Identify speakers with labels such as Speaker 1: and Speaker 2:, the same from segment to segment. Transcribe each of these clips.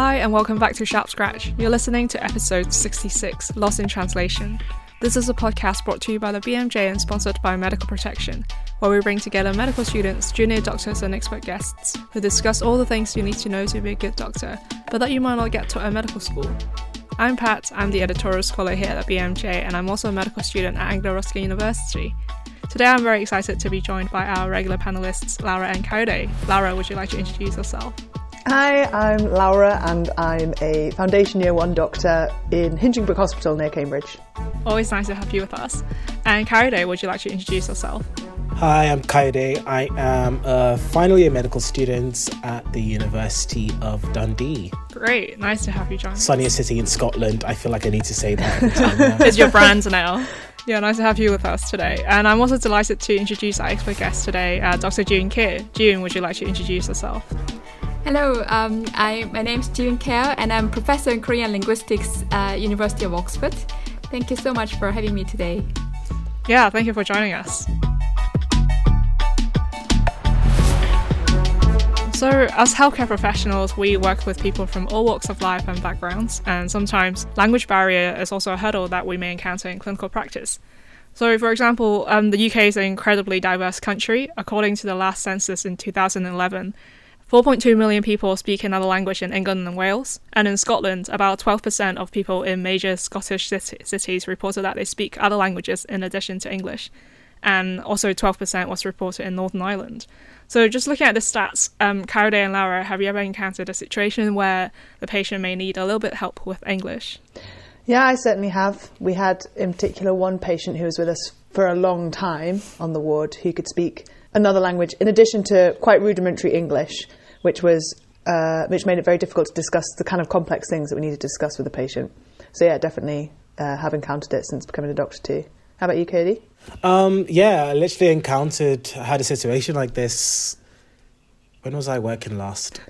Speaker 1: Hi, and welcome back to Sharp Scratch. You're listening to episode 66 Lost in Translation. This is a podcast brought to you by the BMJ and sponsored by Medical Protection, where we bring together medical students, junior doctors, and expert guests who discuss all the things you need to know to be a good doctor, but that you might not get taught at medical school. I'm Pat, I'm the editorial scholar here at the BMJ, and I'm also a medical student at Anglia Ruskin University. Today I'm very excited to be joined by our regular panelists, Laura and Kayode. Laura, would you like to introduce yourself?
Speaker 2: Hi, I'm Laura and I'm a Foundation Year 1 doctor in Hinchingbrooke Hospital near Cambridge.
Speaker 1: Always nice to have you with us. And Kayode, would you like to introduce yourself?
Speaker 3: Hi, I'm Kayode. I am a final year medical student at the University of Dundee.
Speaker 1: Great, nice to have you join.
Speaker 3: Sunniest city in Scotland. I feel like I need to say that every time now.
Speaker 1: it's your brand now. Yeah, nice to have you with us today. And I'm also delighted to introduce our expert guest today, uh, Dr. Jieun Kiaer. Jieun, would you like to introduce yourself?
Speaker 4: Hello, um, I, my name is Jieun Kiaer and I'm professor in Korean linguistics at University of Oxford. Thank you so much for having me today.
Speaker 1: Yeah, thank you for joining us. So, as healthcare professionals, we work with people from all walks of life and backgrounds, and sometimes language barrier is also a hurdle that we may encounter in clinical practice. So, for example, um, the UK is an incredibly diverse country. According to the last census in 2011, 4.2 million people speak another language in England and Wales, and in Scotland, about 12% of people in major Scottish cities reported that they speak other languages in addition to English, and also 12% was reported in Northern Ireland. So, just looking at the stats, um, Kayode and Laura, have you ever encountered a situation where the patient may need a little bit of help with English?
Speaker 2: Yeah, I certainly have. We had, in particular, one patient who was with us for a long time on the ward who could speak another language in addition to quite rudimentary English, which was uh, which made it very difficult to discuss the kind of complex things that we needed to discuss with the patient. So yeah, definitely uh, have encountered it since becoming a doctor too. How about you, Kayode?
Speaker 3: Um, yeah, I literally encountered, had a situation like this. When was I working last?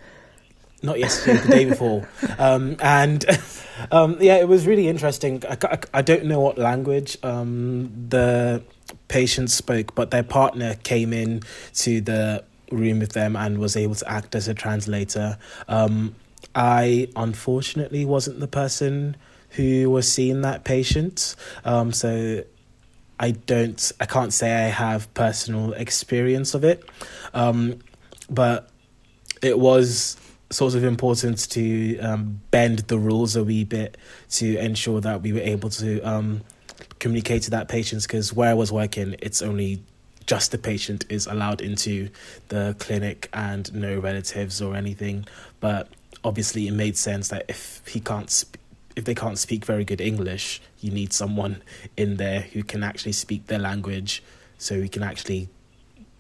Speaker 3: Not yesterday, the day before. Um, and um, yeah, it was really interesting. I, I, I don't know what language um, the patient spoke, but their partner came in to the room with them and was able to act as a translator. Um, I unfortunately wasn't the person who was seeing that patient. Um, so I don't, I can't say I have personal experience of it, um, but it was sort of important to um, bend the rules a wee bit to ensure that we were able to um, communicate to that patient because where I was working, it's only just the patient is allowed into the clinic and no relatives or anything. But obviously, it made sense that if he can't sp- if they can't speak very good English, you need someone in there who can actually speak their language so we can actually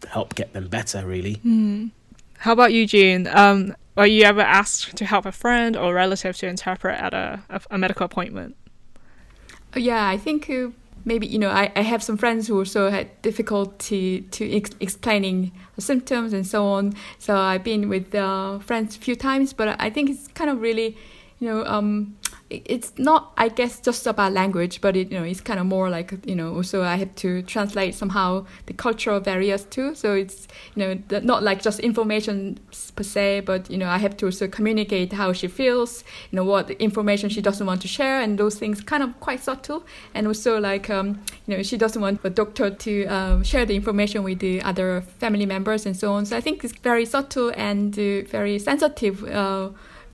Speaker 3: help get them better, really.
Speaker 1: Mm. How about you, Jieun? Um, were you ever asked to help a friend or relative to interpret at a, a, a medical appointment?
Speaker 4: Yeah, I think uh, maybe you know I, I have some friends who also had difficulty to ex- explaining symptoms and so on. So I've been with uh, friends a few times, but I think it's kind of really you know um, it's not i guess just about language but it you know it's kind of more like you know also i have to translate somehow the cultural barriers too. So it's you know not like just information per se but you know i have to also communicate how she feels you know what information she doesn't want to share and those things kind of quite subtle. And also like um, you know she doesn't want the doctor to uh, share the information with the other family members and so on. So i think it's very subtle and uh, very sensitive uh,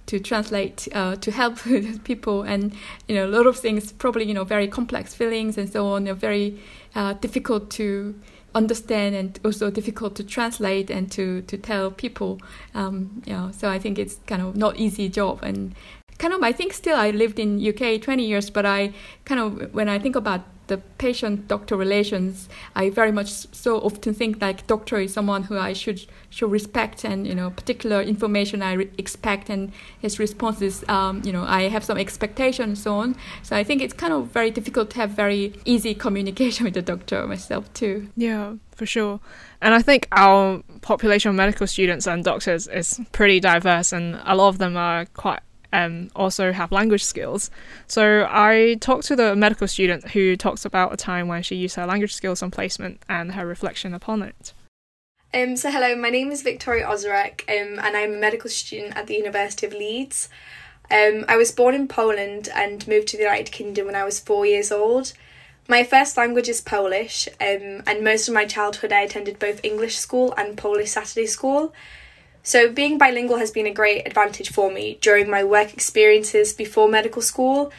Speaker 4: to translate uh, to help people and you know a lot of things probably you know very complex feelings and so on are very uh, difficult to understand and also difficult to translate and to to tell people. Um, you know so I think it's kind of not easy job and kind of I think still I lived in UK 20 years but I kind of when I think about the patient doctor relations i very much so often think like doctor is someone who i should should respect and you know particular information i re- expect and his responses um, you know i have some expectation and so on. So i think it's kind of very difficult to have very easy communication with the doctor myself too.
Speaker 1: Yeah for sure. And i think our population of medical students and doctors is pretty diverse and a lot of them are quite um, also have language skills. So I talked to the medical student who talks about a time when she used her language skills on placement and her reflection upon it.
Speaker 5: Um, so hello, my name is Victoria Ozarek um, and I'm a medical student at the University of Leeds. Um, I was born in Poland and moved to the United Kingdom when I was four years old. My first language is Polish, um, and most of my childhood I attended both English school and Polish Saturday school. So, being bilingual has been a great advantage for me during my work experiences before medical school,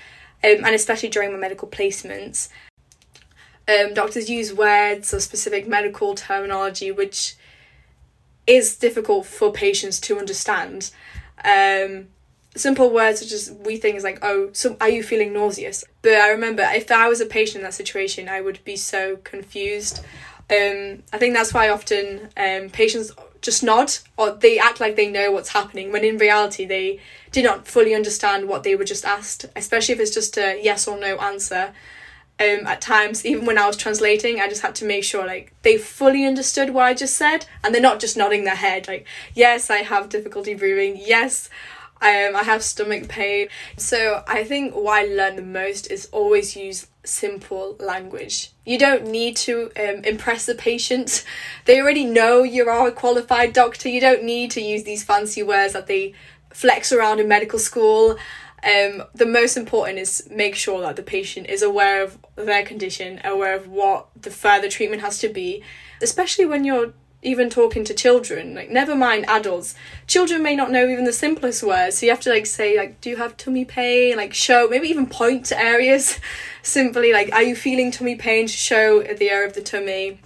Speaker 5: um, and especially during my medical placements. Um, doctors use words or specific medical terminology which is difficult for patients to understand. Um, simple words such as we things like oh so are you feeling nauseous but i remember if i was a patient in that situation i would be so confused um, i think that's why often um, patients just nod or they act like they know what's happening when in reality they did not fully understand what they were just asked especially if it's just a yes or no answer. Um, at times even when i was translating i just had to make sure like they fully understood what i just said and they're not just nodding their head like yes i have difficulty breathing yes um, I have stomach pain. So I think what I learned the most is always use simple language. You don't need to um, impress the patient. They already know you are a qualified doctor. You don't need to use these fancy words that they flex around in medical school. Um, the most important is make sure that the patient is aware of their condition, aware of what the further treatment has to be, especially when you're even talking to children like never mind adults. Children may not know even the simplest words so you have to like say like do you have tummy pain? Like show maybe even point to areas. Simply like are you feeling tummy pain? To show the area of the tummy.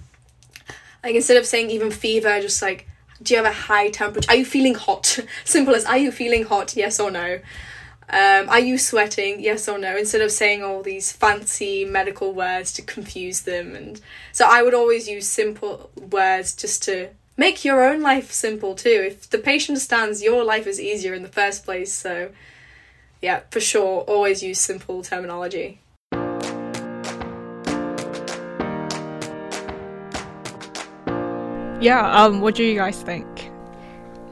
Speaker 5: Like instead of saying even fever just like do you have a high temperature are you feeling hot? Simple as are you feeling hot? Yes or no um, are you sweating? Yes or no? Instead of saying all these fancy medical words to confuse them. And so I would always use simple words just to make your own life simple too. If the patient understands, your life is easier in the first place. So, yeah, for sure, always use simple terminology.
Speaker 1: Yeah, um, what do you guys think?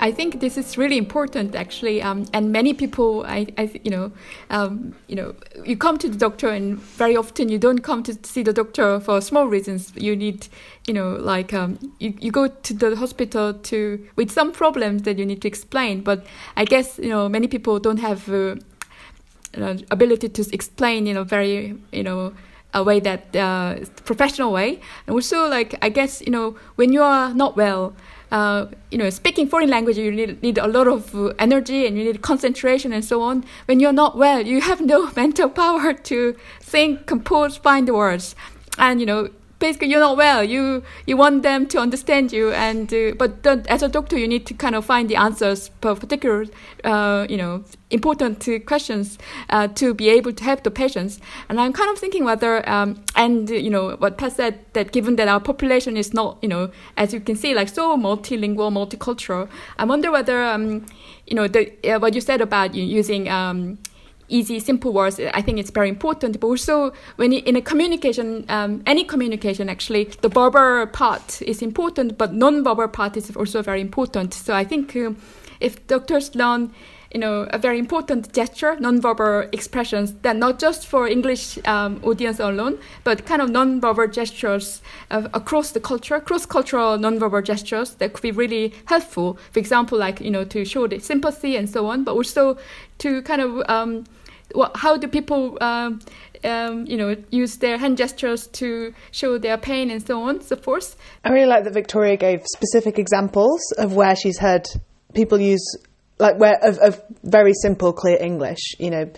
Speaker 4: I think this is really important, actually, um, and many people, I, I you know, um, you know, you come to the doctor, and very often you don't come to see the doctor for small reasons. You need, you know, like um, you, you go to the hospital to with some problems that you need to explain. But I guess you know many people don't have uh, ability to explain, you know, very, you know, a way that uh, professional way. And also, like I guess you know, when you are not well uh, you know, speaking foreign language, you need, need a lot of uh, energy and you need concentration and so on. When you're not well, you have no mental power to think, compose, find the words. And, you know, basically you're not well. You you want them to understand you, and uh, but as a doctor, you need to kind of find the answers for particular, uh, you know, important questions uh, to be able to help the patients. And I'm kind of thinking whether, um, and you know, what Pat said that given that our population is not, you know, as you can see, like so multilingual, multicultural, I wonder whether, um, you know, the uh, what you said about using. Um, easy, simple words, I think it's very important. But also, when in a communication, um, any communication actually, the verbal part is important, but non-verbal part is also very important. So I think uh, if doctors learn you know, a very important gesture, non-verbal expressions that not just for English um, audience alone, but kind of non-verbal gestures uh, across the culture, cross-cultural non-verbal gestures that could be really helpful. For example, like you know, to show the sympathy and so on, but also to kind of um, how do people um, um, you know use their hand gestures to show their pain and so on so forth?
Speaker 2: I really like that victoria gave specific examples of where she's heard people use like where of, of very simple clear english you know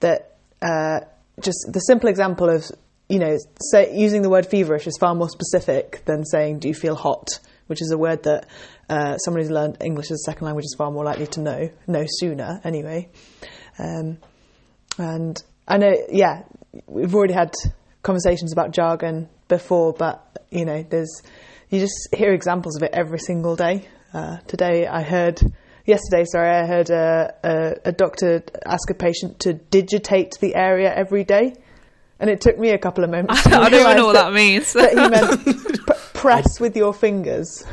Speaker 2: that uh, just the simple example of you know say, using the word feverish is far more specific than saying do you feel hot? which is a word that uh, someone who's learned english as a second language is far more likely to know know sooner anyway. Um, and I know, yeah, we've already had conversations about jargon before, but you know, there's you just hear examples of it every single day. Uh, today, I heard yesterday, sorry, I heard a, a, a, doctor ask a patient to digitate the area every day, and it took me a couple of moments.
Speaker 1: I, I don't even know what that, that means.
Speaker 2: that he meant p- press with your fingers.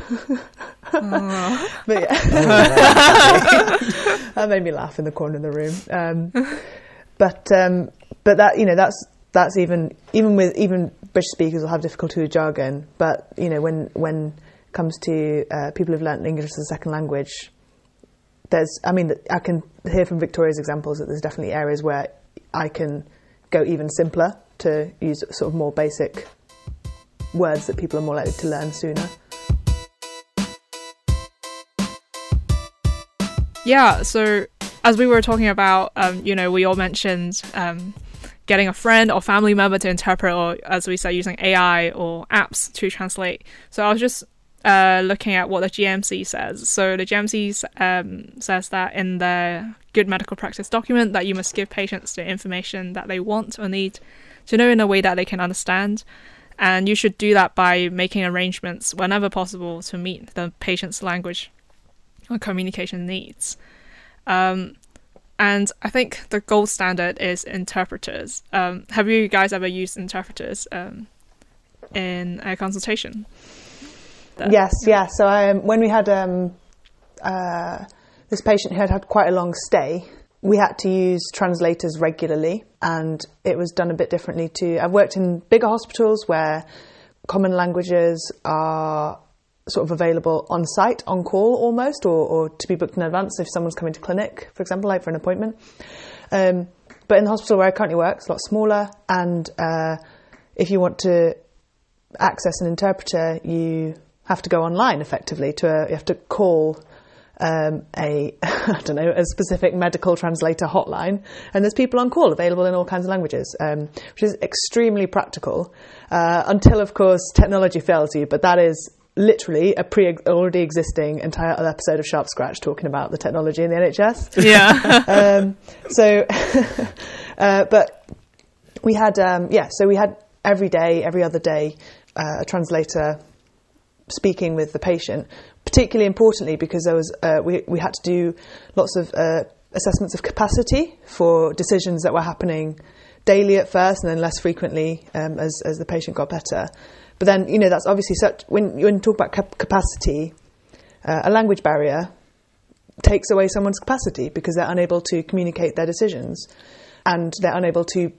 Speaker 2: oh. but yeah, that made me laugh in the corner of the room. Um, but um, but that you know that's that's even even with even British speakers will have difficulty with jargon. But you know when when it comes to uh, people who've learnt English as a second language, there's, I mean, I can hear from Victoria's examples that there's definitely areas where I can go even simpler to use sort of more basic words that people are more likely to learn sooner.
Speaker 1: Yeah, so as we were talking about, um, you know, we all mentioned um, getting a friend or family member to interpret, or as we said, using AI or apps to translate. So I was just uh, looking at what the GMC says. So the GMC um, says that in the good medical practice document that you must give patients the information that they want or need to know in a way that they can understand. And you should do that by making arrangements whenever possible to meet the patient's language or communication needs. Um, and I think the gold standard is interpreters. Um, have you guys ever used interpreters um, in a consultation?
Speaker 2: There? Yes, yeah. So um, when we had um, uh, this patient who had had quite a long stay, we had to use translators regularly, and it was done a bit differently too. I've worked in bigger hospitals where common languages are sort of available on site, on call almost, or, or to be booked in advance if someone's coming to clinic, for example, like for an appointment. Um, but in the hospital where I currently work, it's a lot smaller, and uh, if you want to access an interpreter, you have to go online effectively to a, you have to call um, a I don't know a specific medical translator hotline, and there's people on call available in all kinds of languages, um, which is extremely practical. Uh, until of course technology fails you, but that is literally a pre already existing entire other episode of Sharp Scratch talking about the technology in the NHS.
Speaker 1: Yeah.
Speaker 2: um, so, uh, but we had um, yeah, so we had every day, every other day, uh, a translator speaking with the patient. Particularly importantly, because there was uh, we we had to do lots of uh, assessments of capacity for decisions that were happening daily at first, and then less frequently um, as as the patient got better. But then, you know, that's obviously such, when, when you talk about cap- capacity, uh, a language barrier takes away someone's capacity because they're unable to communicate their decisions and they're unable to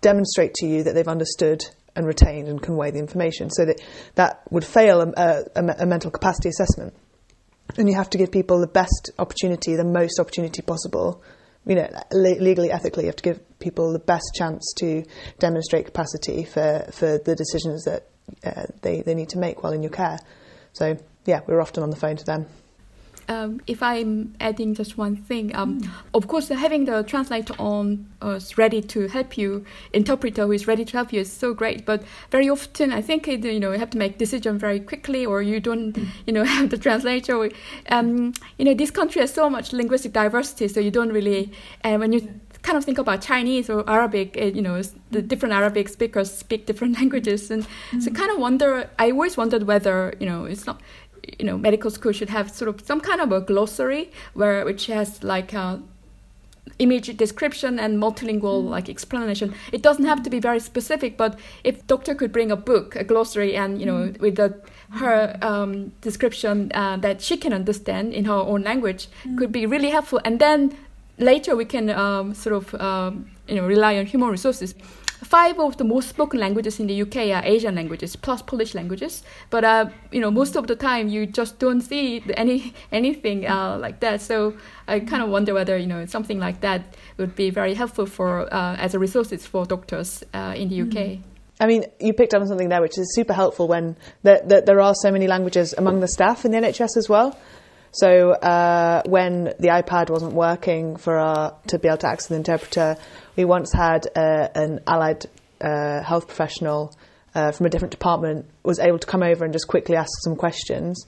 Speaker 2: demonstrate to you that they've understood and retained and convey the information. So that that would fail a, a, a mental capacity assessment. And you have to give people the best opportunity, the most opportunity possible. You know, legally, ethically, you have to give people the best chance to demonstrate capacity for, for the decisions that uh, they, they need to make while in your care. So, yeah, we're often on the phone to them.
Speaker 4: Um, if I'm adding just one thing, um, mm. of course, having the translator on uh, ready to help you, interpreter who is ready to help you is so great. But very often, I think it, you know you have to make decision very quickly, or you don't, mm. you know, have the translator. Um, you know, this country has so much linguistic diversity, so you don't really. And when you kind of think about Chinese or Arabic, eh, you know, the different Arabic speakers speak different languages, and mm-hmm. so kind of wonder. I always wondered whether you know it's not. You know, medical school should have sort of some kind of a glossary where which has like a image description and multilingual mm. like explanation. It doesn't have to be very specific, but if doctor could bring a book, a glossary, and you know, mm. with the her um, description uh, that she can understand in her own language, mm. could be really helpful. And then later we can um, sort of um, you know rely on human resources. Five of the most spoken languages in the UK are Asian languages plus Polish languages, but uh, you know most of the time you just don't see any anything uh, like that. So I kind of wonder whether you know something like that would be very helpful for uh, as a resources for doctors uh, in the UK. Mm.
Speaker 2: I mean, you picked up on something there which is super helpful when the, the, there are so many languages among the staff in the NHS as well. So uh, when the iPad wasn't working for our to be able to access the interpreter, we once had uh, an allied uh, health professional uh, from a different department was able to come over and just quickly ask some questions.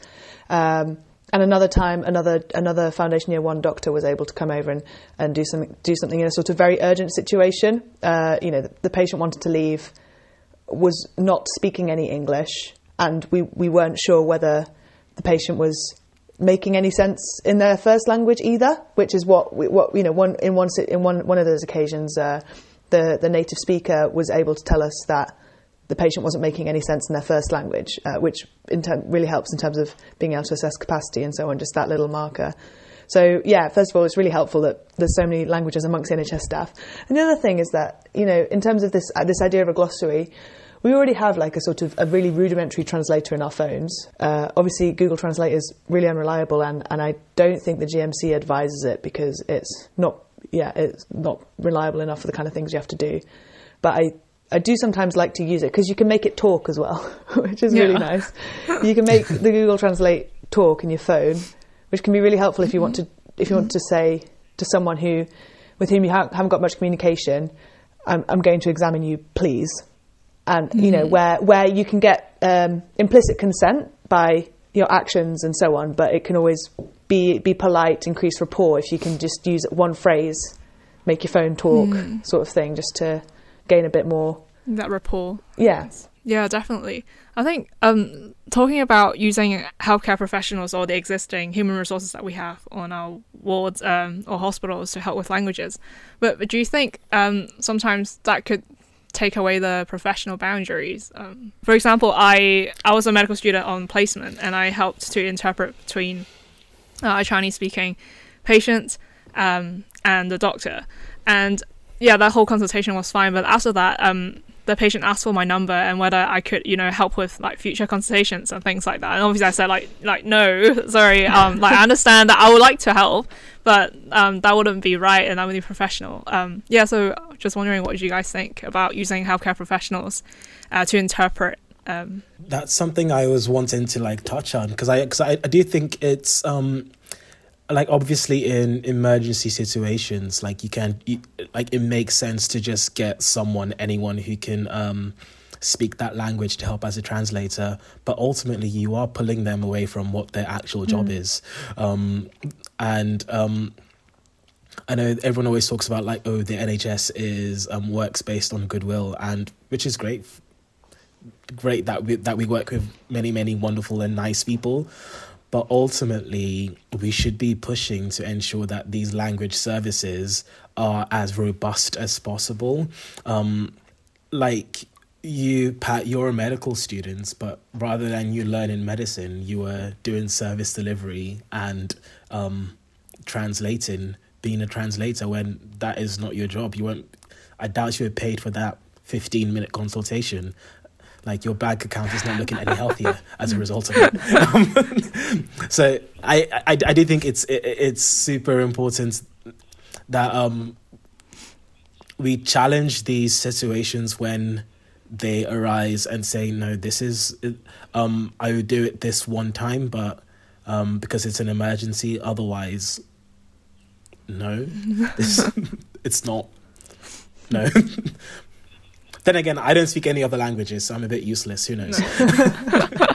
Speaker 2: Um, and another time, another another Foundation Year One doctor was able to come over and, and do something do something in a sort of very urgent situation. Uh, you know, the, the patient wanted to leave, was not speaking any English, and we, we weren't sure whether the patient was making any sense in their first language either, which is what we, what you know one in one in one one of those occasions uh, the the native speaker was able to tell us that the patient wasn't making any sense in their first language, uh, which ter- really helps in terms of being able to assess capacity and so on. Just that little marker. So yeah, first of all, it's really helpful that there's so many languages amongst NHS staff. And the other thing is that you know, in terms of this uh, this idea of a glossary, we already have like a sort of a really rudimentary translator in our phones. Uh, obviously, Google Translate is really unreliable, and, and I don't think the GMC advises it because it's not yeah it's not reliable enough for the kind of things you have to do. But I I do sometimes like to use it because you can make it talk as well, which is really nice. You can make the Google Translate talk in your phone, which can be really helpful if you want to if you want to say to someone who with whom you ha- haven't got much communication, I'm, I'm going to examine you, please. And you know where where you can get um, implicit consent by your actions and so on, but it can always be be polite, increase rapport if you can just use one phrase, make your phone talk, sort of thing, just to gain a bit more.
Speaker 1: That rapport.
Speaker 2: Yeah,
Speaker 1: Yeah, definitely. I think um, talking about using healthcare professionals or the existing human resources that we have on our wards um, or hospitals to help with languages, but, but do you think um, sometimes that could take away the professional boundaries? Um, for example, I I was a medical student on placement and I helped to interpret between uh, a Chinese speaking patient um, and the doctor, and yeah, that whole consultation was fine. But after that, um, the patient asked for my number and whether I could, you know, help with like future consultations and things like that. And obviously, I said like, like no, sorry. Um, like I understand that I would like to help, but um, that wouldn't be right and would be professional. Um, yeah. So just wondering what you guys think about using healthcare professionals uh, to interpret. Um,
Speaker 3: That's something I was wanting to like touch on because I because I, I do think it's um like obviously in emergency situations like you can you, like it makes sense to just get someone anyone who can um speak that language to help as a translator. But ultimately you are pulling them away from what their actual job is. Um and um I know everyone always talks about like oh the NHS is um works based on goodwill and which is great great that we that we work with many many wonderful and nice people but ultimately we should be pushing to ensure that these language services are as robust as possible. Um like you pat you're a medical student but rather than you learning medicine you were doing service delivery and um translating being a translator when that is not your job. You won't i doubt you were paid for that 15 minute consultation like your bank account is not looking any healthier as a result of it. Um, so I, I i do think it's it, it's super important that um we challenge these situations when they arise and say no this is um i would do it this one time but um because it's an emergency otherwise no. This, it's not. No then again i don't speak any other languages so i'm a bit useless who knows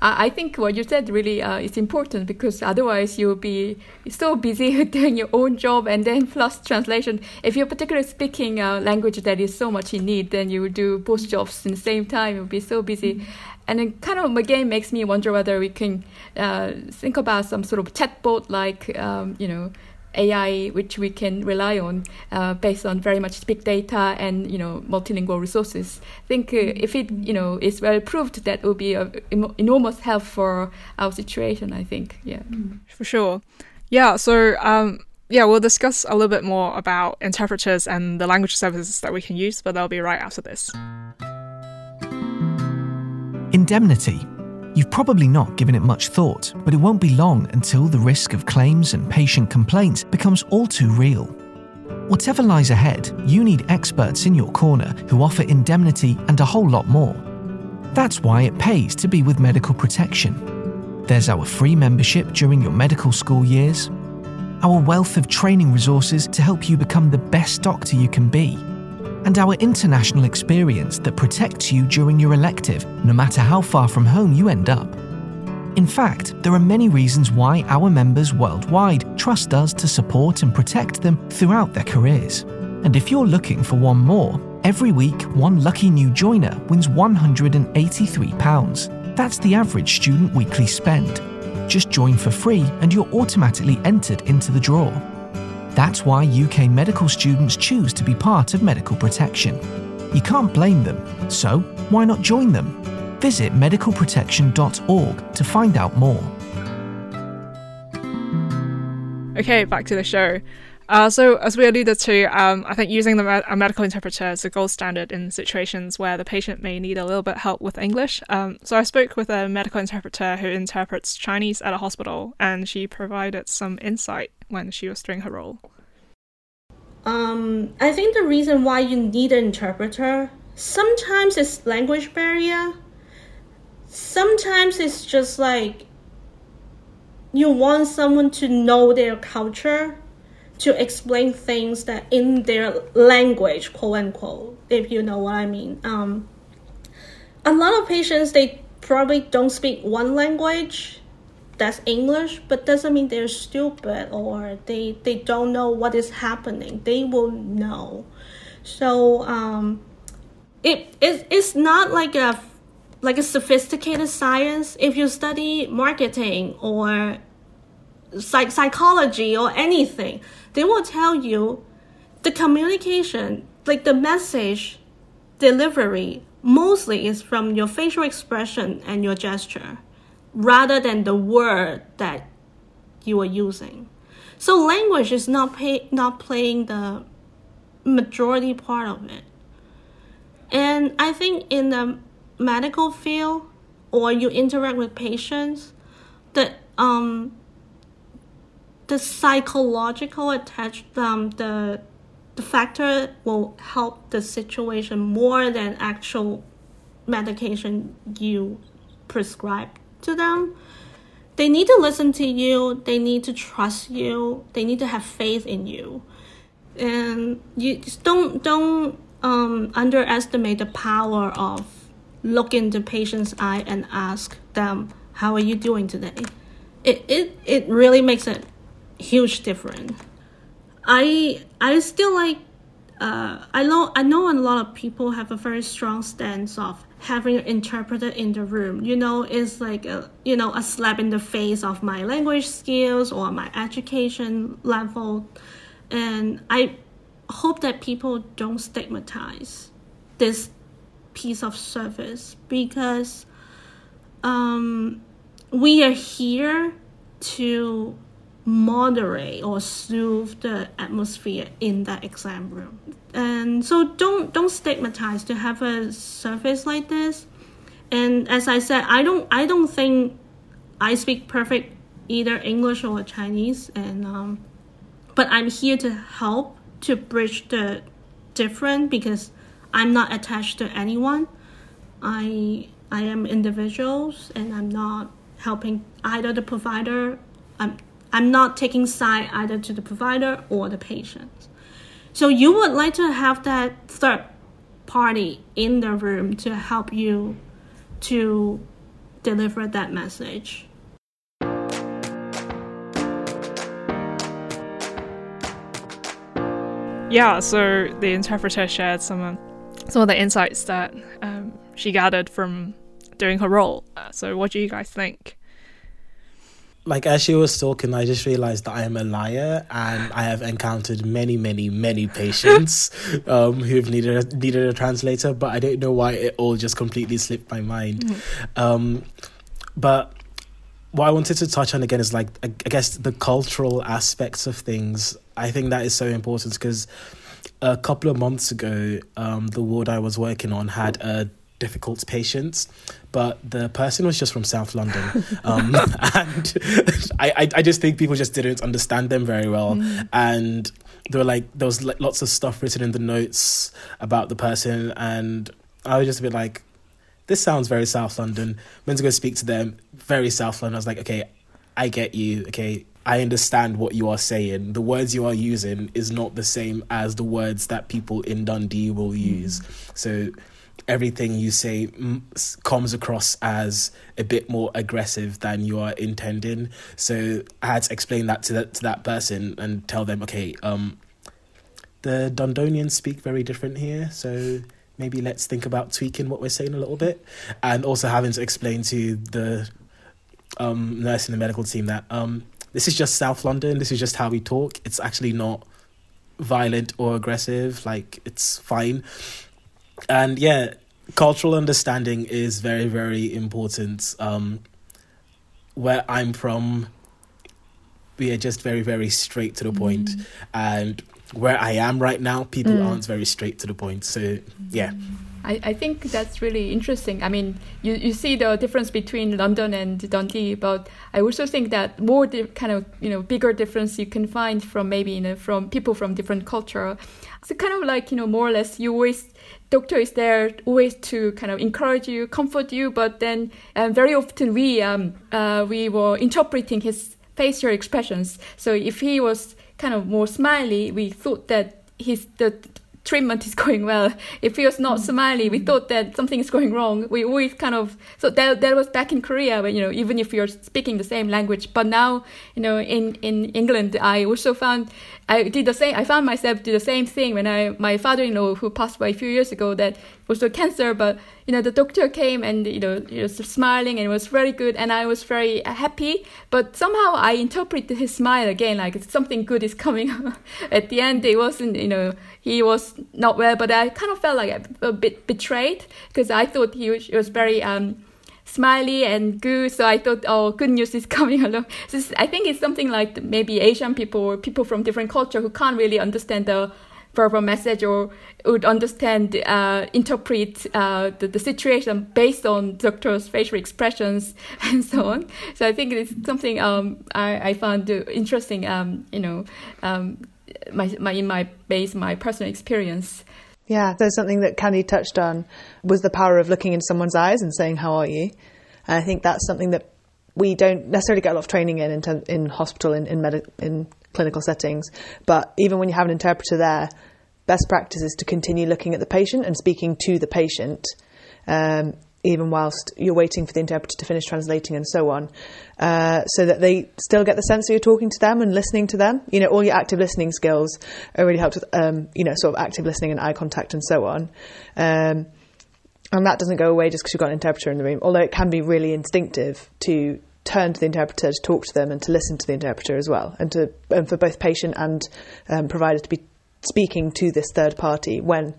Speaker 4: I I think what you said really uh, is important because otherwise you'll be so busy doing your own job and then plus translation. If you're particularly speaking a language that is so much in need, then you will do both jobs in the same time. You'll be so busy. And it kind of again makes me wonder whether we can uh, think about some sort of chatbot like, um, you know, AI, which we can rely on uh, based on very much big data and you know multilingual resources. I think uh, if it you know is well proved, that will be of em- enormous help for our situation. I think, yeah.
Speaker 1: For sure. Yeah, so um, yeah, we'll discuss a little bit more about interpreters and the language services that we can use, but that'll be right after this.
Speaker 6: Indemnity. You've probably not given it much thought, but it won't be long until the risk of claims and patient complaints becomes all too real. Whatever lies ahead, you need experts in your corner who offer indemnity and a whole lot more. That's why it pays to be with Medical Protection. There's our free membership during your medical school years, our wealth of training resources to help you become the best doctor you can be, and our international experience that protects you during your elective, no matter how far from home you end up. In fact, there are many reasons why our members worldwide trust us to support and protect them throughout their careers. And if you're looking for one more, every week one lucky new joiner wins £183. That's the average student weekly spend. Just join for free and you're automatically entered into the draw. That's why UK medical students choose to be part of medical protection. You can't blame them, so why not join them? Visit medicalprotection.org to find out more.
Speaker 1: Okay, back to the show. Uh, so, as we alluded to, um, I think using the a medical interpreter is the gold standard in situations where the patient may need a little bit help with English. Um, so, I spoke with a medical interpreter who interprets Chinese at a hospital, and she provided some insight when she was doing her role.
Speaker 7: Um, I think the reason why you need an interpreter sometimes it's language barrier. Sometimes it's just like you want someone to know their culture to explain things that in their language, quote unquote, if you know what I mean. Um, a lot of patients they probably don't speak one language that's English, but doesn't mean they're stupid or they they don't know what is happening. They will know. So um, it, it it's not like a like a sophisticated science. If you study marketing or psych- psychology or anything, they will tell you the communication, like the message delivery, mostly is from your facial expression and your gesture rather than the word that you are using. So language is not pay, not playing the majority part of it. And I think in the medical field or you interact with patients, the um the psychological attach um the the factor will help the situation more than actual medication you prescribe to them. They need to listen to you, they need to trust you, they need to have faith in you. And you don't don't um, underestimate the power of look the patient's eye and ask them, "How are you doing today?" It it it really makes a huge difference. I I still like. Uh, I know I know a lot of people have a very strong stance of having an interpreter in the room. You know, it's like a you know a slap in the face of my language skills or my education level, and I hope that people don't stigmatize this piece of service because um, we are here to moderate or soothe the atmosphere in that exam room and so don't don't stigmatize to have a service like this and as i said i don't i don't think i speak perfect either english or chinese and um, but i'm here to help to bridge the different because I'm not attached to anyone. I I am individuals and I'm not helping either the provider. I'm I'm not taking side either to the provider or the patient. So you would like to have that third party in the room to help you to deliver that message.
Speaker 1: Yeah, so the interpreter shared some um, some of the insights that um, she gathered from doing her role. Uh, so, what do you guys think?
Speaker 3: Like as she was talking, I just realized that I am a liar, and I have encountered many, many, many patients um, who've needed a, needed a translator, but I don't know why it all just completely slipped my mind. Mm-hmm. Um, but what I wanted to touch on again is like I guess the cultural aspects of things. I think that is so important because a couple of months ago, um, the ward I was working on had a difficult patients, but the person was just from South London, um, and I, I just think people just didn't understand them very well, mm. and there were like there was like lots of stuff written in the notes about the person, and I was just a bit like this sounds very South London. Went to go speak to them, very South London. I was like, okay, I get you. Okay, I understand what you are saying. The words you are using is not the same as the words that people in Dundee will use. Mm. So everything you say comes across as a bit more aggressive than you are intending. So I had to explain that to that to that person and tell them, okay, um, the Dundonians speak very different here, so maybe let's think about tweaking what we're saying a little bit, and also having to explain to the um, nurse in the medical team that um, this is just South London. This is just how we talk. It's actually not violent or aggressive. Like it's fine. And yeah, cultural understanding is very very important. Um, where I'm from, we are just very very straight to the point. and where I am right now, people aren't very straight to the point. So yeah.
Speaker 4: I, I think that's really interesting. I mean, you, you see the difference between London and Dundee, but I also think that more di- kind of you know bigger difference you can find from maybe you know from people from different culture. So kind of like you know more or less you always doctor is there always to kind of encourage you, comfort you, but then um, very often we um, uh, we were interpreting his facial expressions. So if he was kind of more smiley, we thought that his the treatment is going well. If he was not mm. smiley, we thought that something is going wrong. We always kind of so that that was back in Korea, when you know even if you're speaking the same language. But now you know in in England, I also found I did the same. I found myself do the same thing when I my father-in-law who passed away a few years ago that was a cancer, but you know the doctor came and you know he was smiling and it was very good, and I was very happy. But somehow I interpreted his smile again like something good is coming. At the end, it wasn't you know he was not well, but I kind of felt like a, a bit betrayed because I thought he was, he was very um, smiley and good. So I thought, oh, good news is coming along. So I think it's something like maybe Asian people or people from different culture who can't really understand the verbal message or would understand, uh, interpret uh, the, the situation based on doctor's facial expressions and so on. So I think it's something um, I, I found interesting, um, you know, um, my, my, in my base, my personal experience.
Speaker 2: Yeah, there's something that Candy touched on was the power of looking into someone's eyes and saying, "How are you?" And I think that's something that we don't necessarily get a lot of training in in, in hospital in in, medi- in clinical settings. But even when you have an interpreter there, best practice is to continue looking at the patient and speaking to the patient. Um, even whilst you're waiting for the interpreter to finish translating and so on, uh, so that they still get the sense that you're talking to them and listening to them. You know, all your active listening skills are really helped with, um, you know, sort of active listening and eye contact and so on. Um, and that doesn't go away just because you've got an interpreter in the room, although it can be really instinctive to turn to the interpreter to talk to them and to listen to the interpreter as well, and to and for both patient and um, provider to be speaking to this third party when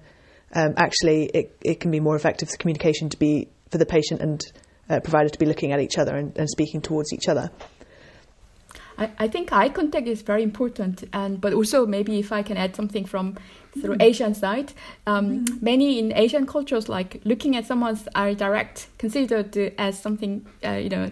Speaker 2: um, actually it, it can be more effective for communication to be for the patient and uh, provider to be looking at each other and, and speaking towards each other.
Speaker 4: I, I think eye contact is very important, and but also maybe if I can add something from sort of Asian side, um, many in Asian cultures like looking at someone's eye direct considered as something uh, you know.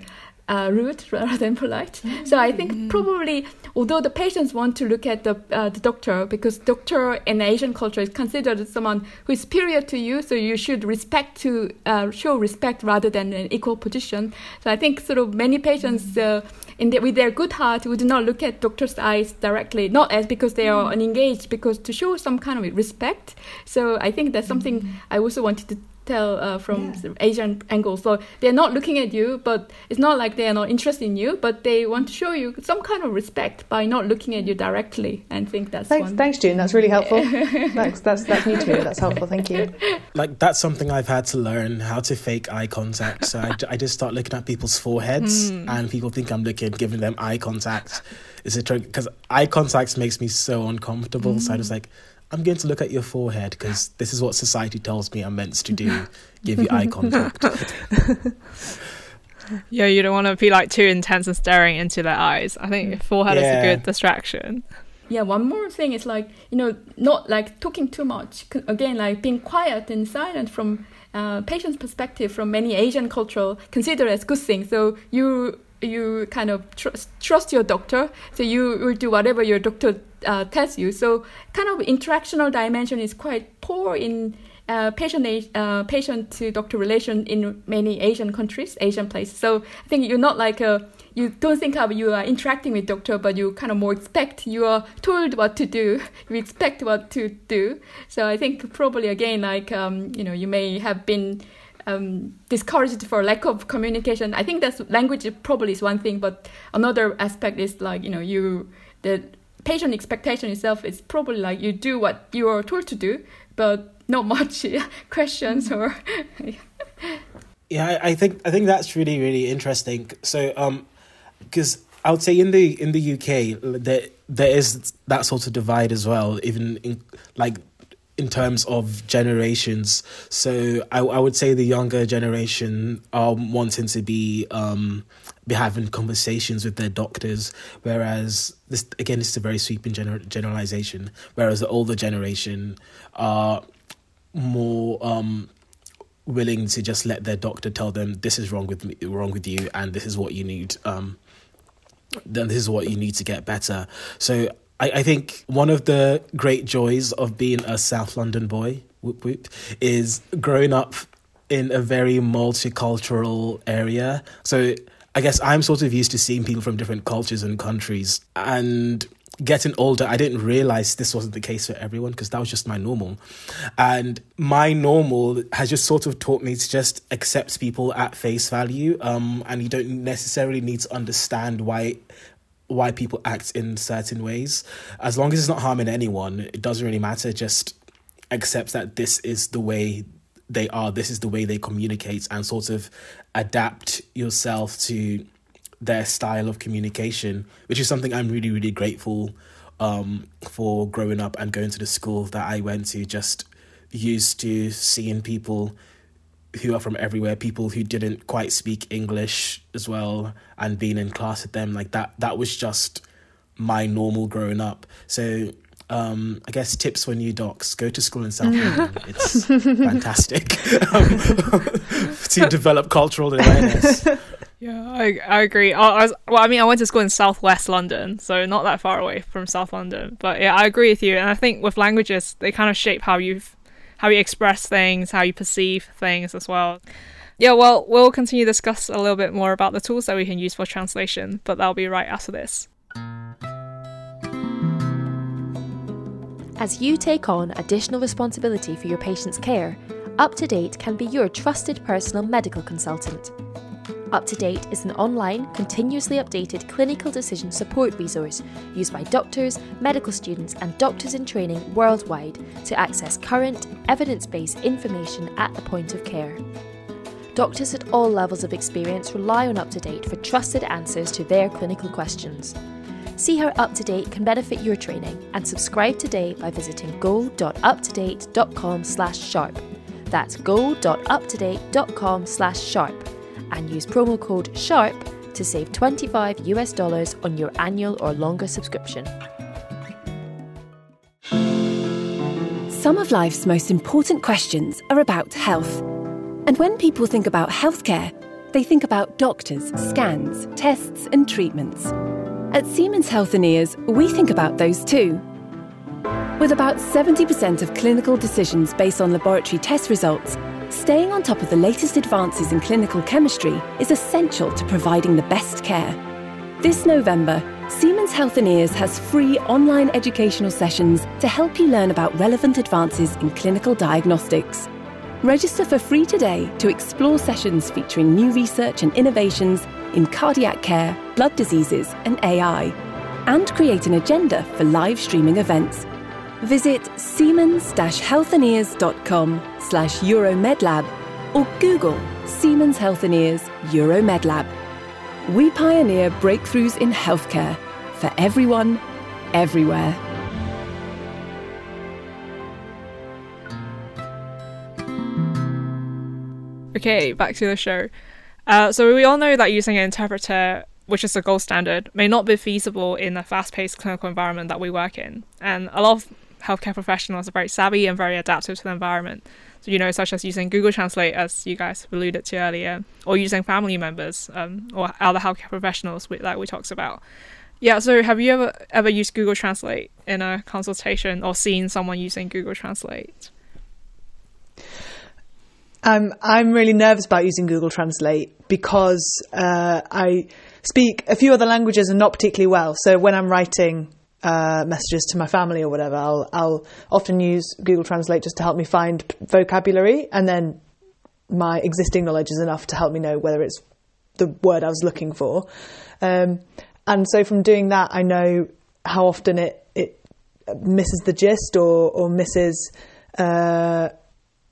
Speaker 4: Uh, rude rather than polite. So I think probably, although the patients want to look at the uh, the doctor because doctor in Asian culture is considered someone who is superior to you, so you should respect to uh, show respect rather than an equal position. So I think sort of many patients uh, in the, with their good heart would not look at doctor's eyes directly, not as because they are unengaged, because to show some kind of respect. So I think that's something I also wanted to tell uh, from sort of Asian angle. So they're not looking at you, but it's not like they are not interested in you, but they want to show you some kind of respect by not looking at you directly. And think that's
Speaker 2: Thanks,
Speaker 4: one.
Speaker 2: thanks, Jieun. That's really helpful. that's, that's that's new to me. That's helpful. Thank you.
Speaker 3: like that's something I've had to learn how to fake eye contact. So I, I just start looking at people's foreheads, and people think I'm looking, giving them eye contact. Is it true? because eye contact makes me so uncomfortable? So I just like. I'm going to look at your forehead because this is what society tells me I'm meant to do. Give you eye contact.
Speaker 1: Yeah, you don't want to be like too intense and staring into their eyes. I think forehead is a good distraction.
Speaker 4: Yeah, one more thing is like you know not like talking too much. Again, like being quiet and silent from uh, patient's perspective, from many Asian cultural considered as good thing. So you you kind of trust trust your doctor. So you will do whatever your doctor uh, tells you. So kind of interactional dimension is quite poor in. Uh, patient uh, patient to doctor relation in many Asian countries, Asian places. So I think you're not like a you don't think of you are interacting with doctor, but you kind of more expect you are told what to do. You expect what to do. So I think probably again, like um, you know, you may have been um, discouraged for lack of communication. I think that's language probably is one thing, but another aspect is like you know you the patient expectation itself is probably like you do what you are told to do, but not much questions or
Speaker 3: Yeah, I, I think I think that's really really interesting. So, um, because I would say in the in the UK there there is that sort of divide as well. Even in like in terms of generations. So I, I would say the younger generation are wanting to be um, be having conversations with their doctors, whereas this again this is a very sweeping gener- generalization. Whereas the older generation are more um, willing to just let their doctor tell them this is wrong with me, wrong with you, and this is what you need. Um, then this is what you need to get better. So I, I think one of the great joys of being a South London boy whoop, whoop, is growing up in a very multicultural area. So I guess I'm sort of used to seeing people from different cultures and countries. And getting older, I didn't realize this wasn't the case for everyone because that was just my normal. And my normal has just sort of taught me to just accept people at face value. Um, and you don't necessarily need to understand why why people act in certain ways. As long as it's not harming anyone, it doesn't really matter. Just accept that this is the way they are, this is the way they communicate, and sort of adapt yourself to their style of communication, which is something I'm really, really grateful um, for growing up and going to the school that I went to. Just used to seeing people who are from everywhere, people who didn't quite speak English as well, and being in class with them like that. That was just my normal growing up. So um, I guess tips for new docs: go to school in South London. It's fantastic um, to develop cultural awareness.
Speaker 1: Yeah, I, I agree. I, I was, well, I mean, I went to school in southwest London, so not that far away from South London. But yeah, I agree with you. And I think with languages, they kind of shape how you how you express things, how you perceive things as well. Yeah, well, we'll continue to discuss a little bit more about the tools that we can use for translation, but that'll be right after this.
Speaker 8: As you take on additional responsibility for your patient's care, UpToDate can be your trusted personal medical consultant. UpToDate is an online, continuously updated clinical decision support resource used by doctors, medical students, and doctors in training worldwide to access current, evidence based information at the point of care. Doctors at all levels of experience rely on UpToDate for trusted answers to their clinical questions. See how UpToDate can benefit your training and subscribe today by visiting go.uptodate.com slash sharp. That's go.uptodate.com slash sharp and use promo code SHARP to save 25 US dollars on your annual or longer subscription.
Speaker 9: Some of life's most important questions are about health. And when people think about healthcare, they think about doctors, scans, tests, and treatments. At Siemens Healthineers, we think about those too. With about 70% of clinical decisions based on laboratory test results, Staying on top of the latest advances in clinical chemistry is essential to providing the best care. This November, Siemens Healthineers has free online educational sessions to help you learn about relevant advances in clinical diagnostics. Register for free today to explore sessions featuring new research and innovations in cardiac care, blood diseases, and AI, and create an agenda for live streaming events Visit siemens-healthineers.com slash euromedlab or Google Siemens Healthineers Euromedlab. We pioneer breakthroughs in healthcare for everyone, everywhere.
Speaker 1: Okay, back to the show. Uh, so we all know that using an interpreter which is the gold standard, may not be feasible in the fast paced clinical environment that we work in. And a lot of healthcare professionals are very savvy and very adaptive to the environment. So, you know, such as using Google Translate, as you guys alluded to earlier, or using family members um, or other healthcare professionals we, that we talked about. Yeah, so have you ever ever used Google Translate in a consultation or seen someone using Google Translate?
Speaker 2: I'm I'm really nervous about using Google Translate because uh, I speak a few other languages and not particularly well. So when I'm writing uh, messages to my family or whatever, I'll I'll often use Google Translate just to help me find vocabulary, and then my existing knowledge is enough to help me know whether it's the word I was looking for. Um, and so from doing that, I know how often it it misses the gist or or misses uh,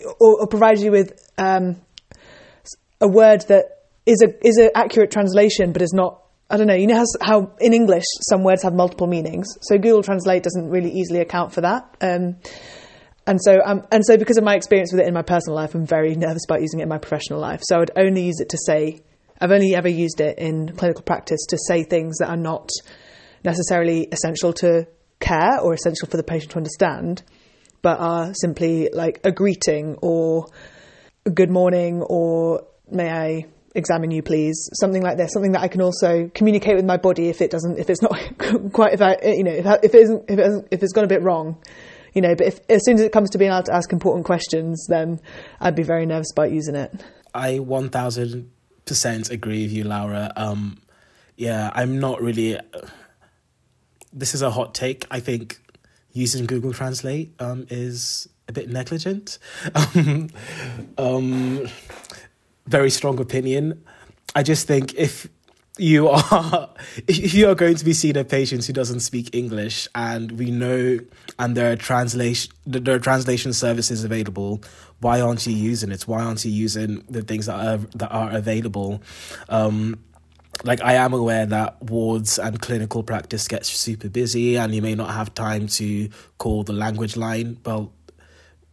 Speaker 2: or, or, provides you with um, a word that is a is an accurate translation but is not I don't know, you know how, in English some words have multiple meanings. So Google Translate doesn't really easily account for that. Um, and so um, and so because of my experience with it in my personal life, I'm very nervous about using it in my professional life. So I would only use it to say I've only ever used it in clinical practice to say things that are not necessarily essential to care or essential for the patient to understand, but are simply like a greeting or good morning or may I examine you please something like this something that I can also communicate with my body if it doesn't if it's not quite if I you know if, if it isn't if, it if it's gone a bit wrong you know but if as soon as it comes to being able to ask important questions then I'd be very nervous about using it
Speaker 3: I 1000 percent agree with you, Laura. Um, yeah, I'm not really. This is a hot take. I think using Google Translate um, is a bit negligent. um, very strong opinion. I just think if you are if you are going to be seeing a patient who doesn't speak English and we know and there are translation there are translation services available why aren't you using it? Why aren't you using the things that are that are available? Um, like I am aware that wards and clinical practice gets super busy, and you may not have time to call the language line. Well,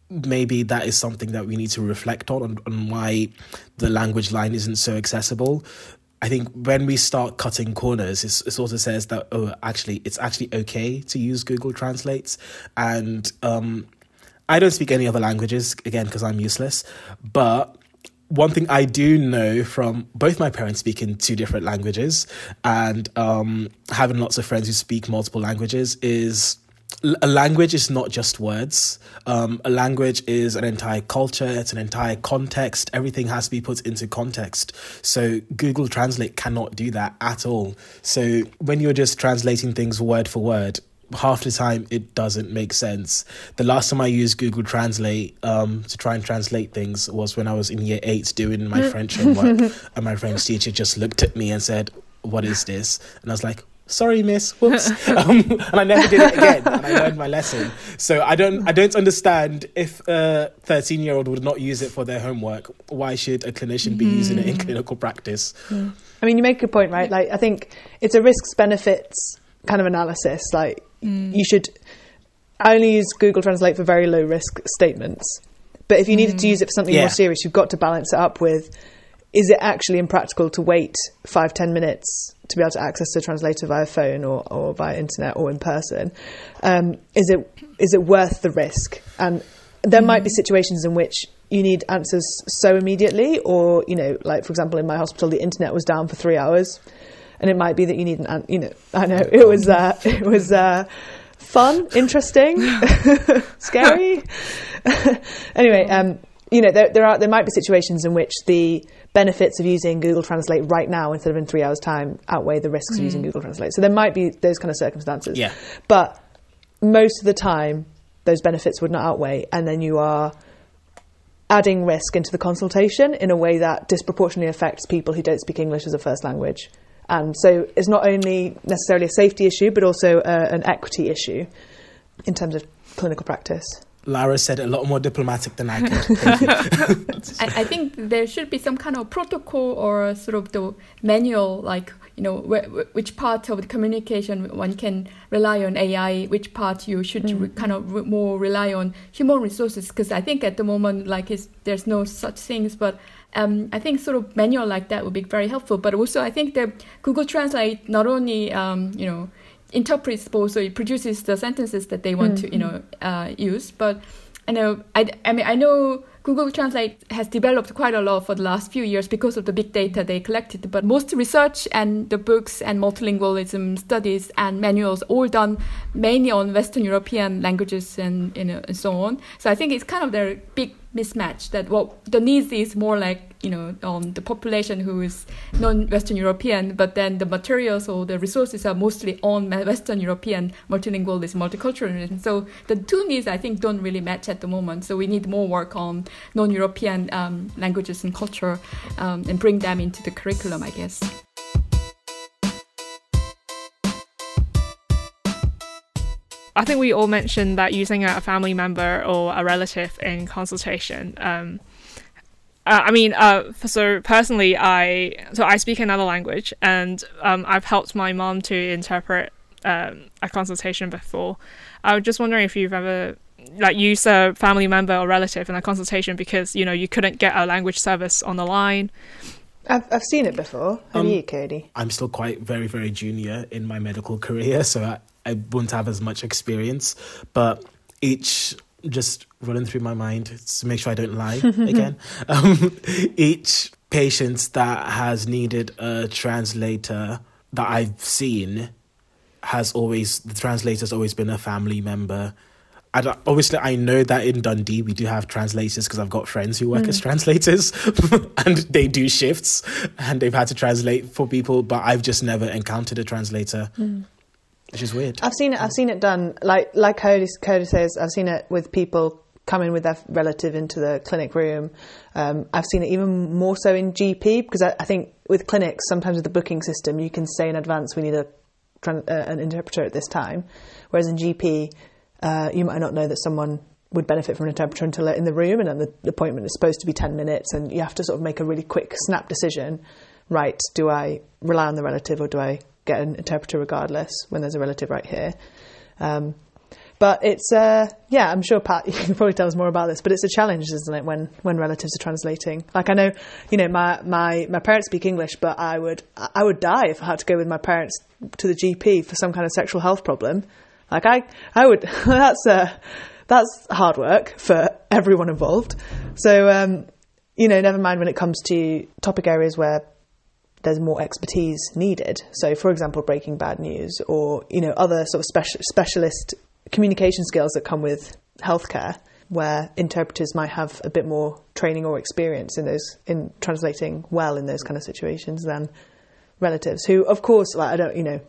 Speaker 3: maybe that is something that we need to reflect on, on, why the language line isn't so accessible. I think when we start cutting corners, it sort of says that oh, actually, it's actually okay to use Google Translates, and um, I don't speak any other languages, again, because I'm useless. But one thing I do know from both my parents speaking two different languages and um, having lots of friends who speak multiple languages is a language is not just words. Um, a language is an entire culture, it's an entire context. Everything has to be put into context. So Google Translate cannot do that at all. So when you're just translating things word for word, half the time it doesn't make sense. The last time I used Google Translate um, to try and translate things was when I was in year eight doing my French homework, and my French teacher just looked at me and said, "What is this?" And I was like. Sorry, miss. Whoops. Um, and I never did it again. And I learned my lesson. So I don't. I don't understand if a thirteen-year-old would not use it for their homework. Why should a clinician be mm. using it in clinical practice?
Speaker 2: Mm. I mean, you make a good point, right? Like, I think it's a risks benefits kind of analysis. Like, Mm. You should only use Google Translate for very low risk statements. But if you needed to mm. use it for something yeah. more serious, you've got to balance it up with is it actually impractical to wait five, ten minutes to be able to access a translator via phone or, or via internet or in person? Um, is it is it worth the risk? And there mm. might be mm. situations in which you need answers so immediately, or you know, like for example, in my hospital, the internet was down for three hours and it might be that you need an you know I know it was uh, it was uh, fun, interesting, scary. anyway, um, you know there there are there might be situations in which the benefits of using Google Translate right now instead of in three hours time outweigh the risks mm. of using mm. Google Translate. So there might be those kind of circumstances.
Speaker 3: Yeah.
Speaker 2: But most of the time, those benefits would not outweigh, and then you are adding risk into the consultation in a way that disproportionately affects people who don't speak English as a first language. And so it's not only necessarily a safety issue, but also uh, an equity issue in terms of clinical practice.
Speaker 3: Lara said a lot more diplomatic than I could.
Speaker 4: I, I, think there should be some kind of protocol or sort of the manual, like you know, wh- which part of the communication one can rely on AI, which part you should mm. re- kind of re- more rely on human resources. Because I think at the moment, like, there's no such things, but um, I think sort of manual like that would be very helpful. But also, I think that Google Translate not only um, you know interprets, but also it produces the sentences that they want mm-hmm. to you know uh, use. But I know I, I mean I know Google Translate has developed quite a lot for the last few years because of the big data they collected. But most research and the books and multilingualism studies and manuals all done mainly on Western European languages and, you know, and so on. So I think it's kind of their big mismatch that what the needs is more like you know um, the population who is non-Western European, but then the materials or the resources are mostly on Western European multilingualism, multiculturalism. So the two needs I think don't really match at the moment. So we need more work on non-European um, languages and culture um, and bring them into the curriculum, I guess.
Speaker 1: I think we all mentioned that using a family member or a relative in consultation. Um, uh, I mean, uh, so personally, I so I speak another language, and um, I've helped my mom to interpret um, a consultation before. I was just wondering if you've ever like use a family member or relative in a consultation because you know you couldn't get a language service on the line.
Speaker 2: I've, I've seen it before. Have
Speaker 3: Um,
Speaker 2: you, Kayode?
Speaker 3: I'm still quite very, very junior in my medical career, so I, I wouldn't have as much experience. But each, just running through my mind to make sure I don't lie again, um, each patient that has needed a translator that I've seen has always, the translator's always been a family member. I obviously, I know that in Dundee we do have translators because I've got friends who work as translators and they do shifts and they've had to translate for people, but I've just never encountered a translator, which is weird.
Speaker 2: I've seen it. I've seen it done. Like like Kayode, Kayode says, I've seen it with people coming with their relative into the clinic room. Um, I've seen it even more so in GP because I, I think with clinics sometimes with the booking system you can say in advance we need a uh, an interpreter at this time, whereas in GP uh, you might not know that someone would benefit from an interpreter until they're in the room and then the, appointment is supposed to be 10 minutes and you have to sort of make a really quick snap decision right do i rely on the relative or do i get an interpreter regardless when there's a relative right here um, but it's uh, yeah i'm sure pat you can probably tell us more about this but it's a challenge isn't it when when relatives are translating like i know you know my my my parents speak english but i would i would die if i had to go with my parents to the gp for some kind of sexual health problem like I, I would. That's uh, that's hard work for everyone involved. So um, you know, never mind when it comes to topic areas where there's more expertise needed. So, for example, breaking bad news, or you know, other sort of speci- specialist communication skills that come with healthcare, where interpreters might have a bit more training or experience in those in translating well in those kind of situations than relatives, who, of course, like I don't, you know,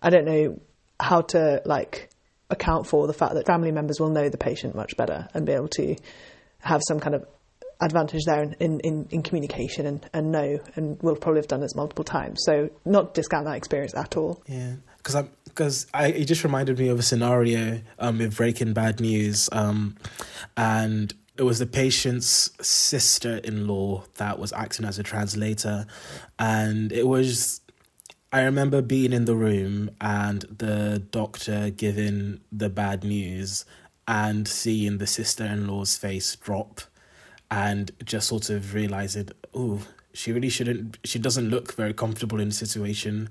Speaker 2: I don't know how to like account for the fact that family members will know the patient much better and be able to have some kind of advantage there in, in, in, in communication and, and know and will probably have done this multiple times. So not discount that experience at all.
Speaker 3: Yeah, because I'm because I it just reminded me of a scenario um with Breaking Bad News, um, and it was the patient's sister-in-law that was acting as a translator, and it was. I remember being in the room and the doctor giving the bad news and seeing the sister-in-law's face drop and just sort of realizing, oh, she really shouldn't, she doesn't look very comfortable in the situation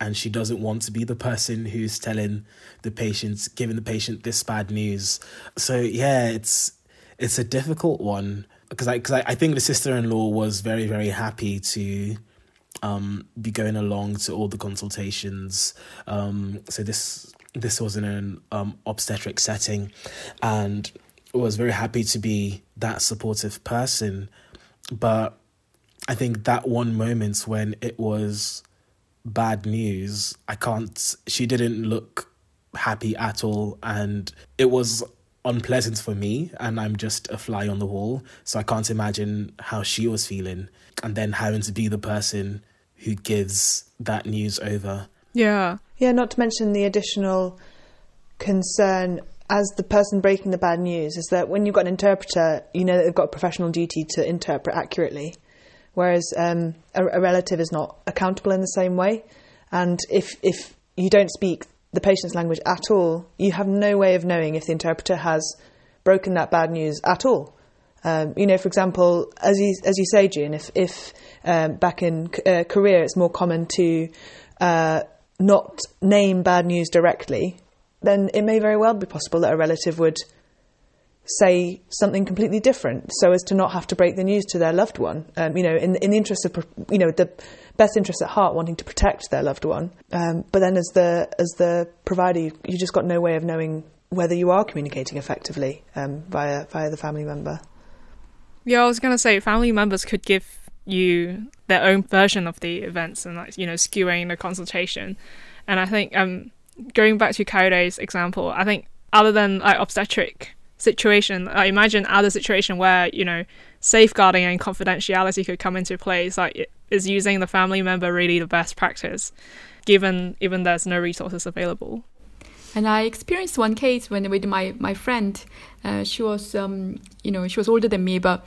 Speaker 3: and she doesn't want to be the person who's telling the patient, giving the patient this bad news. So yeah, it's, it's a difficult one because I, cause I, I think the sister-in-law was very, very happy to um, be going along to all the consultations. Um, so this this was in an um, obstetric setting, and was very happy to be that supportive person. But I think that one moment when it was bad news, I can't. She didn't look happy at all, and it was unpleasant for me. And I'm just a fly on the wall, so I can't imagine how she was feeling. And then having to be the person who gives that news over.
Speaker 1: Yeah.
Speaker 2: Yeah, not to mention the additional concern as the person breaking the bad news is that when you've got an interpreter, you know that they've got a professional duty to interpret accurately, whereas um, a, a relative is not accountable in the same way. And if if you don't speak the patient's language at all, you have no way of knowing if the interpreter has broken that bad news at all. Um, you know, for example, as you as you say, Jieun, if if um, back in uh, Korea it's more common to uh, not name bad news directly, then it may very well be possible that a relative would say something completely different, so as to not have to break the news to their loved one. Um, you know, in in the interest of you know the best interest at heart, wanting to protect their loved one. Um, but then, as the as the provider, you, you just got no way of knowing whether you are communicating effectively um, via via the family member.
Speaker 1: Yeah, I was gonna say family members could give you their own version of the events and like you know skewing the consultation. And I think um going back to Kayode's example, I think other than like obstetric situation, I imagine other situation where you know safeguarding and confidentiality could come into place. Like is using the family member really the best practice, given even there's no resources available.
Speaker 4: And I experienced one case when with my my friend. Uh, she was, um, you know, she was older than me, but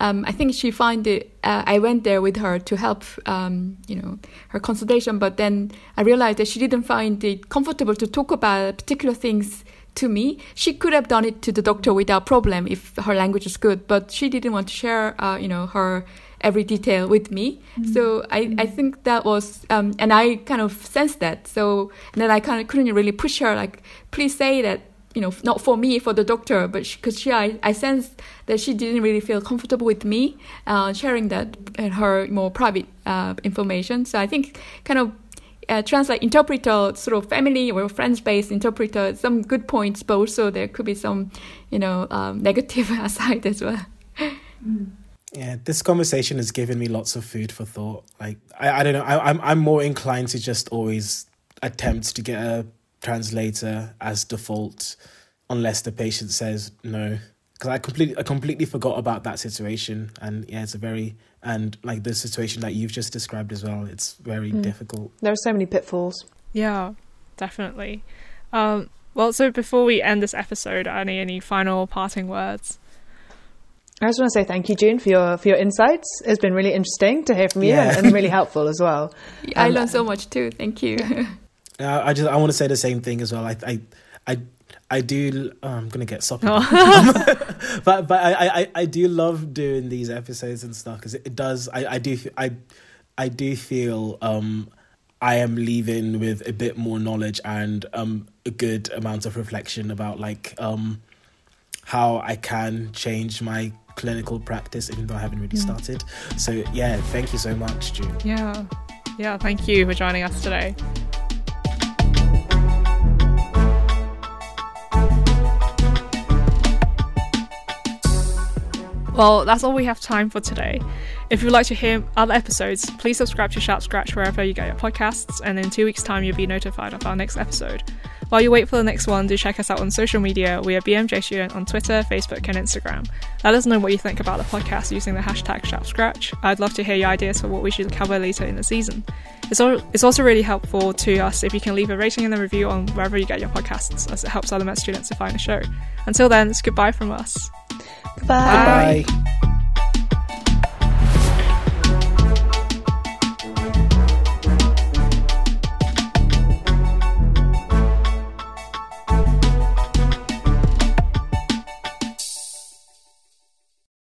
Speaker 4: um, I think she found it. Uh, I went there with her to help, um, you know, her consultation. But then I realized that she didn't find it comfortable to talk about particular things to me. She could have done it to the doctor without problem if her language is good, but she didn't want to share, uh, you know, her every detail with me. Mm-hmm. So I, I think that was, um, and I kind of sensed that. So then I kind of couldn't really push her, like, please say that, you know, not for me, for the doctor, but because she, she, I, I sensed that she didn't really feel comfortable with me uh, sharing that her more private uh, information. So I think kind of uh, translate interpreter sort of family or friends based interpreter some good points but also there could be some you know um, negative side as well
Speaker 3: mm. Yeah, this conversation has given me lots of food for thought. Like, I, I don't know, I, I'm I'm more inclined to just always attempt to get a translator as default, unless the patient says no. Because I completely I completely forgot about that situation, and yeah, it's a very and like the situation that you've just described as well. It's very mm. difficult.
Speaker 2: There are so many pitfalls.
Speaker 1: Yeah, definitely. Um, well, so before we end this episode, any any final parting words?
Speaker 2: I just want to say thank you, Jieun, for your for your insights. It's been really interesting to hear from you yeah. and, and, really helpful as well.
Speaker 4: Yeah, um, I learned so much too. Thank you.
Speaker 3: uh, I just I want to say the same thing as well. I I I, I do. Oh, I'm gonna get soppy,
Speaker 1: oh.
Speaker 3: but but I, I I do love doing these episodes and stuff because it, does. I I do I I do feel um I am leaving with a bit more knowledge and um a good amount of reflection about like um how I can change my clinical practice, even though I haven't really mm. started. So, yeah, thank you so much, Jieun.
Speaker 1: Yeah. Yeah, thank you for joining us today. Well, that's all we have time for today. If you'd like to hear other episodes, please subscribe to Sharp Scratch wherever you get your podcasts, and in two weeks' time, you'll be notified of our next episode. While you wait for the next one, do check us out on social media. We are BMJ Student on Twitter, Facebook, and Instagram. Let us know what you think about the podcast using the hashtag SharpScratch. I'd love to hear your ideas for what we should cover later in the season. It's, all, it's also really helpful to us if you can leave a rating and a review on wherever you get your podcasts, as it helps other med students to find the show. Until then, it's goodbye from us.
Speaker 2: Bye.
Speaker 3: Bye.